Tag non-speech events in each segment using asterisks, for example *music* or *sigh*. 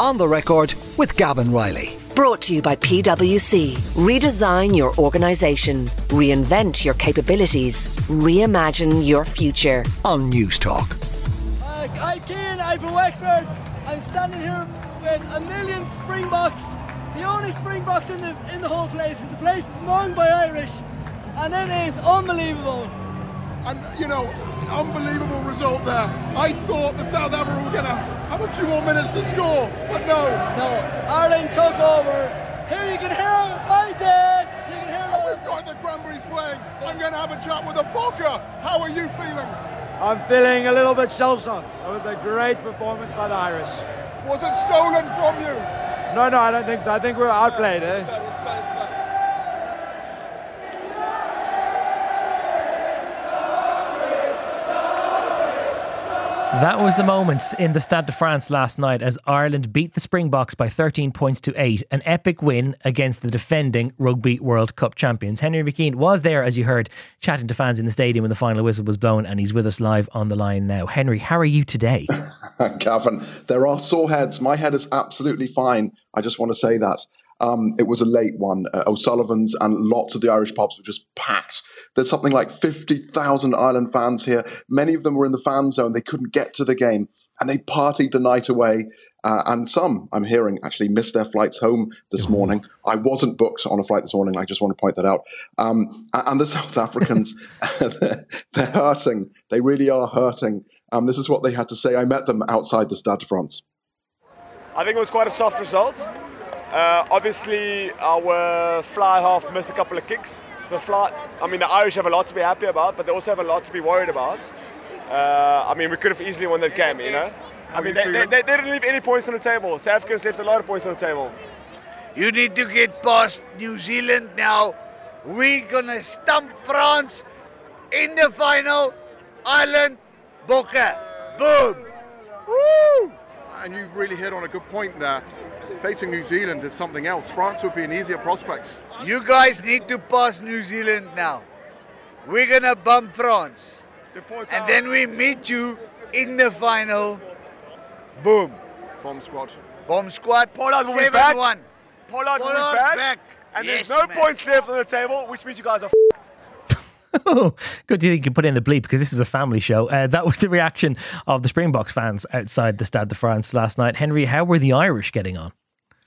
On the record with Gavan Reilly. Brought to you by PwC. Redesign your organisation. Reinvent your capabilities. Reimagine your future. On Newstalk. Uh, I'm Keane, I'm from Wexford. I'm standing here with a million Springboks. The only Springboks in the in the whole place because the place is mung by Irish. And it is unbelievable. And, you know, unbelievable result there. I thought that South Africa were going to have a few more minutes to score, but no. No, Ireland took over. Here you can hear them fighting. You can hear them. We've got the Cranberries playing. I'm going to have a chat with a Bokke. How are you feeling? I'm feeling a little bit shell-shocked. It was a great performance by the Irish. Was it stolen from you? No, no, I don't think so. I think we were outplayed. Eh? That was the moment in the Stade de France last night as Ireland beat the Springboks by 13 points to 8. An epic win against the defending Rugby World Cup champions. Henry McKean was there, as you heard, chatting to fans in the stadium when the final whistle was blown, and he's with us live on the line now. Henry, how are you today? *laughs* Gavan, there are sore heads. My head is absolutely fine. I just want to say that. Um, it was a late one. Uh, O'Sullivan's and lots of the Irish pubs were just packed. There's something like 50,000 Ireland fans here. Many of them were in the fan zone. They couldn't get to the game and they partied the night away. Uh, and some, I'm hearing, actually missed their flights home this mm-hmm. morning. I wasn't booked on a flight this morning. I just want to point that out. Um, and the South Africans, they're, *laughs* they're, hurting. They really are hurting. Um, this is what they had to say. I met them outside the Stade de France. I think it was quite a soft result. Uh, obviously, our fly half missed a couple of kicks. So the fly, I mean, the Irish have a lot to be happy about, but they also have a lot to be worried about. Uh, I mean, we could have easily won that game, you know. I mean, they, they, they, didn't leave any points on the table. South Africans left a lot of points on the table. You need to get past New Zealand now. We're gonna stump France in the final. Ireland, Bokke, boom. Woo! And you've really hit on a good point there facing New Zealand is something else. France would be an easier prospect. You guys need to pass New Zealand now. We're gonna bump France. And then we meet you in the final. Boom. Bomb squad. Bomb squad. Pollard will be back. One. Pollard, will be back. back. And yes, there's no man. points left on the table, which means you guys are. *laughs* Good to think you can put in a bleep because this is a family show. Uh, that was the reaction of the Springboks fans outside the Stade de France last night. Henry, how were the Irish getting on?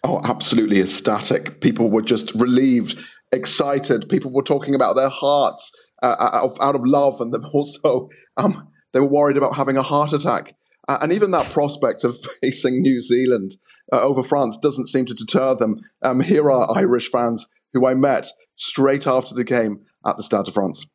Oh, absolutely ecstatic. People were just relieved, excited. People were talking about their hearts uh, out, of, out, of, love, and *laughs* also um, they were worried about having a heart attack. Uh, and even that prospect of *laughs* facing New Zealand uh, over France doesn't seem to deter them. Um, here are Irish fans who I met straight after the game at the Stade de France.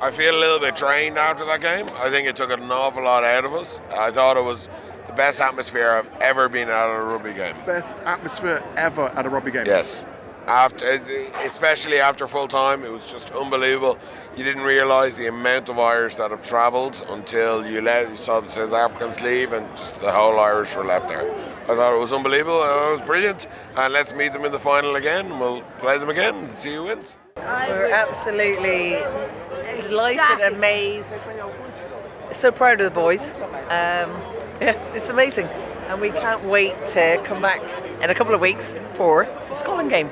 I feel a little bit drained after that game. I think it took an awful lot out of us. I thought it was best atmosphere I've ever been at a rugby game. Best atmosphere ever at a rugby game. Yes. After, especially after full time, it was just unbelievable. You didn't realise the amount of Irish that have travelled until you let you saw the South Africans leave, and the whole Irish were left there. I thought it was unbelievable. It was brilliant, and let's meet them in the final again. and We'll play them again and see who wins. We're absolutely delighted, amazed, so proud of the boys. Um, yeah, *laughs* it's amazing. And we can't wait to come back in a couple of weeks for the Scotland game.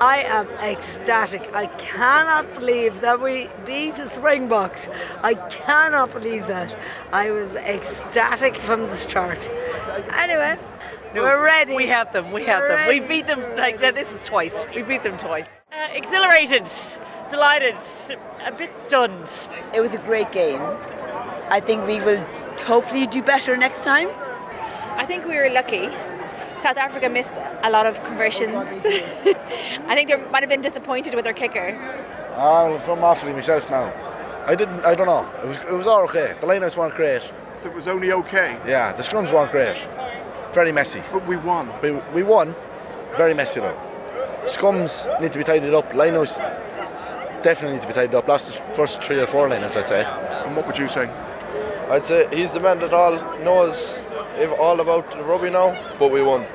I am ecstatic. I cannot believe that we beat the Springboks. I cannot believe that. I was ecstatic from the start. Anyway, no, we're ready. We have them. We have we're them. Ready. We beat them like this is twice. We beat them twice. Uh, exhilarated, delighted, a bit stunned. It was a great game. I think we will hopefully you do better next time? I think we were lucky. South Africa missed a lot of conversions. *laughs* I think they might have been disappointed with their kicker. Ah, I'm from Offaly myself now. I didn't. I don't know. It was. It was all okay. The lineouts weren't great. So it was only okay. Yeah, the scrums weren't great. Very messy. But we won. We, we won. Very messy though. Scrums need to be tidied up. Lineouts definitely need to be tidied up. Last first three or four lineouts, I'd say. And what would you say? I'd say he's the man that all knows all about the rugby now, but we won.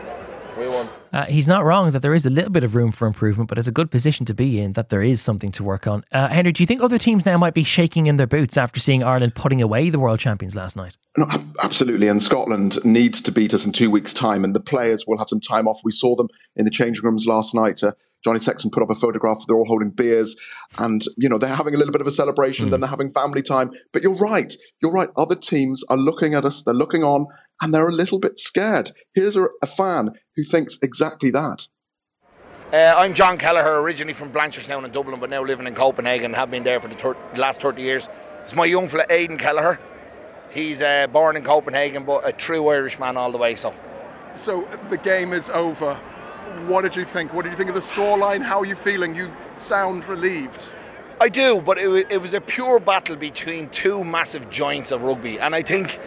We won. Uh, he's not wrong that there is a little bit of room for improvement, but it's a good position to be in that there is something to work on. Uh, Henry, do you think other teams now might be shaking in their boots after seeing Ireland putting away the world champions last night? No, absolutely. And Scotland needs to beat us in two weeks' time, and the players will have some time off. We saw them in the changing rooms last night. Uh, Johnny Sexton put up a photograph. They're all holding beers, and you know they're having a little bit of a celebration. Mm. Then they're having family time. But you're right. You're right. Other teams are looking at us. They're looking on, and they're a little bit scared. Here's a, a fan who thinks exactly that. Uh, I'm John Kelleher, originally from Blanchardstown in Dublin, but now living in Copenhagen. Have been there for the thir- last 30 years. It's my young fella, Aidan Kelleher. He's uh, born in Copenhagen, but a true Irishman all the way. So, so the game is over. What did you think? What did you think of the scoreline? How are you feeling? You sound relieved. I do, but it, it was a pure battle between two massive giants of rugby, and I think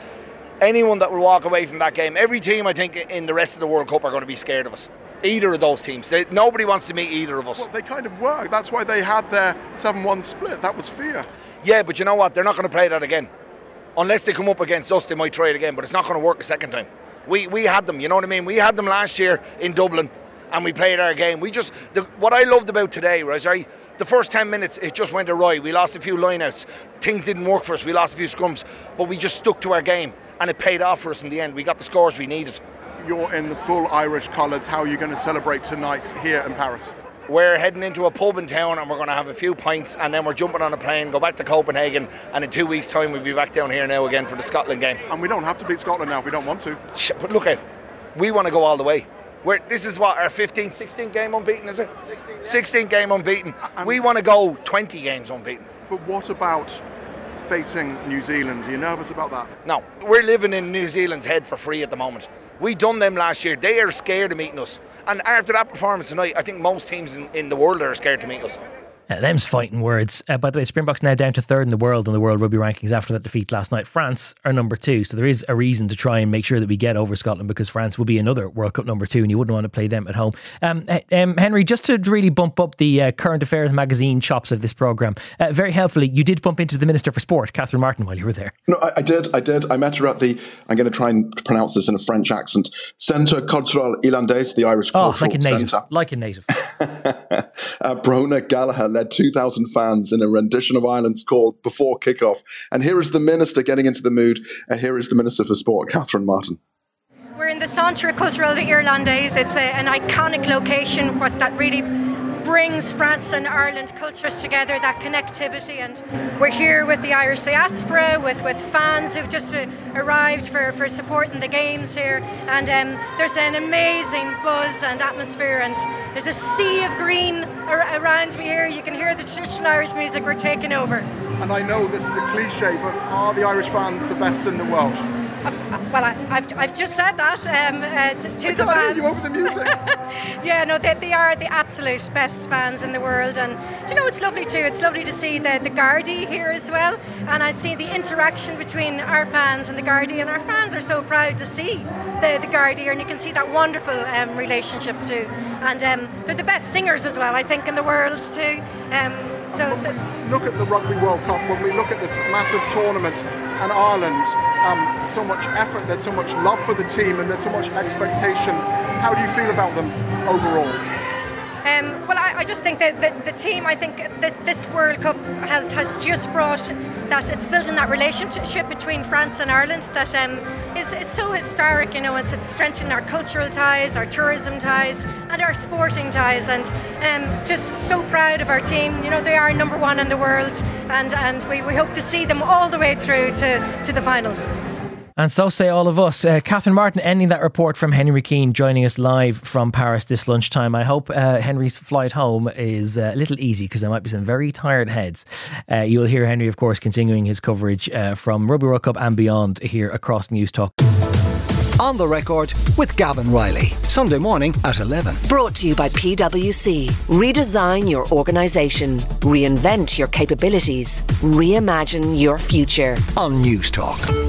anyone that will walk away from that game, every team I think in the rest of the World Cup are going to be scared of us. Either of those teams. They, nobody wants to meet either of us. Well, they kind of were. That's why they had their 7 1 split. That was fear. Yeah, but you know what? They're not going to play that again. Unless they come up against us, they might try it again, but it's not going to work a second time. We, we had them, you know what I mean? We had them last year in Dublin and we played our game. We just, the, what I loved about today, right, the first 10 minutes, it just went awry. We lost a few lineouts. Things didn't work for us. We lost a few scrums, but we just stuck to our game and it paid off for us in the end. We got the scores we needed. You're in the full Irish colours. How are you going to celebrate tonight here in Paris? We're heading into a pub in town and we're going to have a few pints and then we're jumping on a plane, go back to Copenhagen, and in two weeks' time we'll be back down here now again for the Scotland game. And we don't have to beat Scotland now if we don't want to. But look out, we want to go all the way. We're, this is what our 15, 16 game unbeaten, is it? 16, yeah. 16 game unbeaten. And we want to go 20 games unbeaten. But what about facing New Zealand? Are you nervous about that? No, we're living in New Zealand's head for free at the moment. We done them last year. They are scared of meeting us. And after that performance tonight, I think most teams in, in the world are scared to meet us. Uh, them's fighting words. Uh, by the way, Springboks now down to third in the world in the World Rugby rankings after that defeat last night. France are number two, so there is a reason to try and make sure that we get over Scotland because France will be another World Cup number two, and you wouldn't want to play them at home. Um, um, Henry, just to really bump up the uh, current affairs magazine chops of this program, uh, very helpfully, you did bump into the Minister for Sport, Catherine Martin, while you were there. No, I, I did. I did. I met her at the. I'm going to try and pronounce this in a French accent. Centre Culturel Irlandais, the Irish oh, Cultural like a native, Centre. like a native. *laughs* uh, Bronagh Gallagher led 2,000 fans in a rendition of Ireland's call before kickoff. And here is the minister getting into the mood. Uh, here is the Minister for Sport, Catherine Martin. We're in the Centre Culturel Irlandais. It's a, an iconic location what that really brings France and Ireland cultures together, that connectivity. And we're here with the Irish diaspora, with, with fans who've just uh, arrived for, for supporting the games here. And um, there's an amazing buzz and atmosphere, and there's a sea of green ar- around me here. You can hear the traditional Irish music. We're taking over. And I know this is a cliche, but are the Irish fans the best in the world? I've, well, I, have I've just said that um, uh, to, to the fans. you over the music. *laughs* yeah, no, they, they are the absolute best fans in the world, and do you know it's lovely too. It's lovely to see the the Gardaí here as well, and I see the interaction between our fans and the Gardaí, and our fans are so proud to see the the Gardaí, and you can see that wonderful um, relationship too. And um, they're the best singers as well, I think, in the world too. So it's look at the Rugby World Cup when we look at this massive tournament and Ireland, um, so much effort, there's so much love for the team, and there's so much expectation. How do you feel about them overall? Um, I, just think that the, the, team, I think this, this, World Cup has, has just brought that it's building that relationship between France and Ireland that um, is, is so historic. You know, it's, it's strengthening our cultural ties, our tourism ties, and our sporting ties. And um, just so proud of our team. You know, they are number one in the world, and, and we, we hope to see them all the way through to, to the finals. And so say all of us. Uh, Catherine Martin ending that report from Henry Keane, joining us live from Paris this lunchtime. I hope uh, Henry's flight home is uh, a little easy because there might be some very tired heads. Uh, you'll hear Henry, of course, continuing his coverage uh, from Rugby World Cup and beyond here across Newstalk. On the record with Gavan Reilly, Sunday morning at 11. Brought to you by PwC. Redesign your organisation, reinvent your capabilities, reimagine your future. On Newstalk.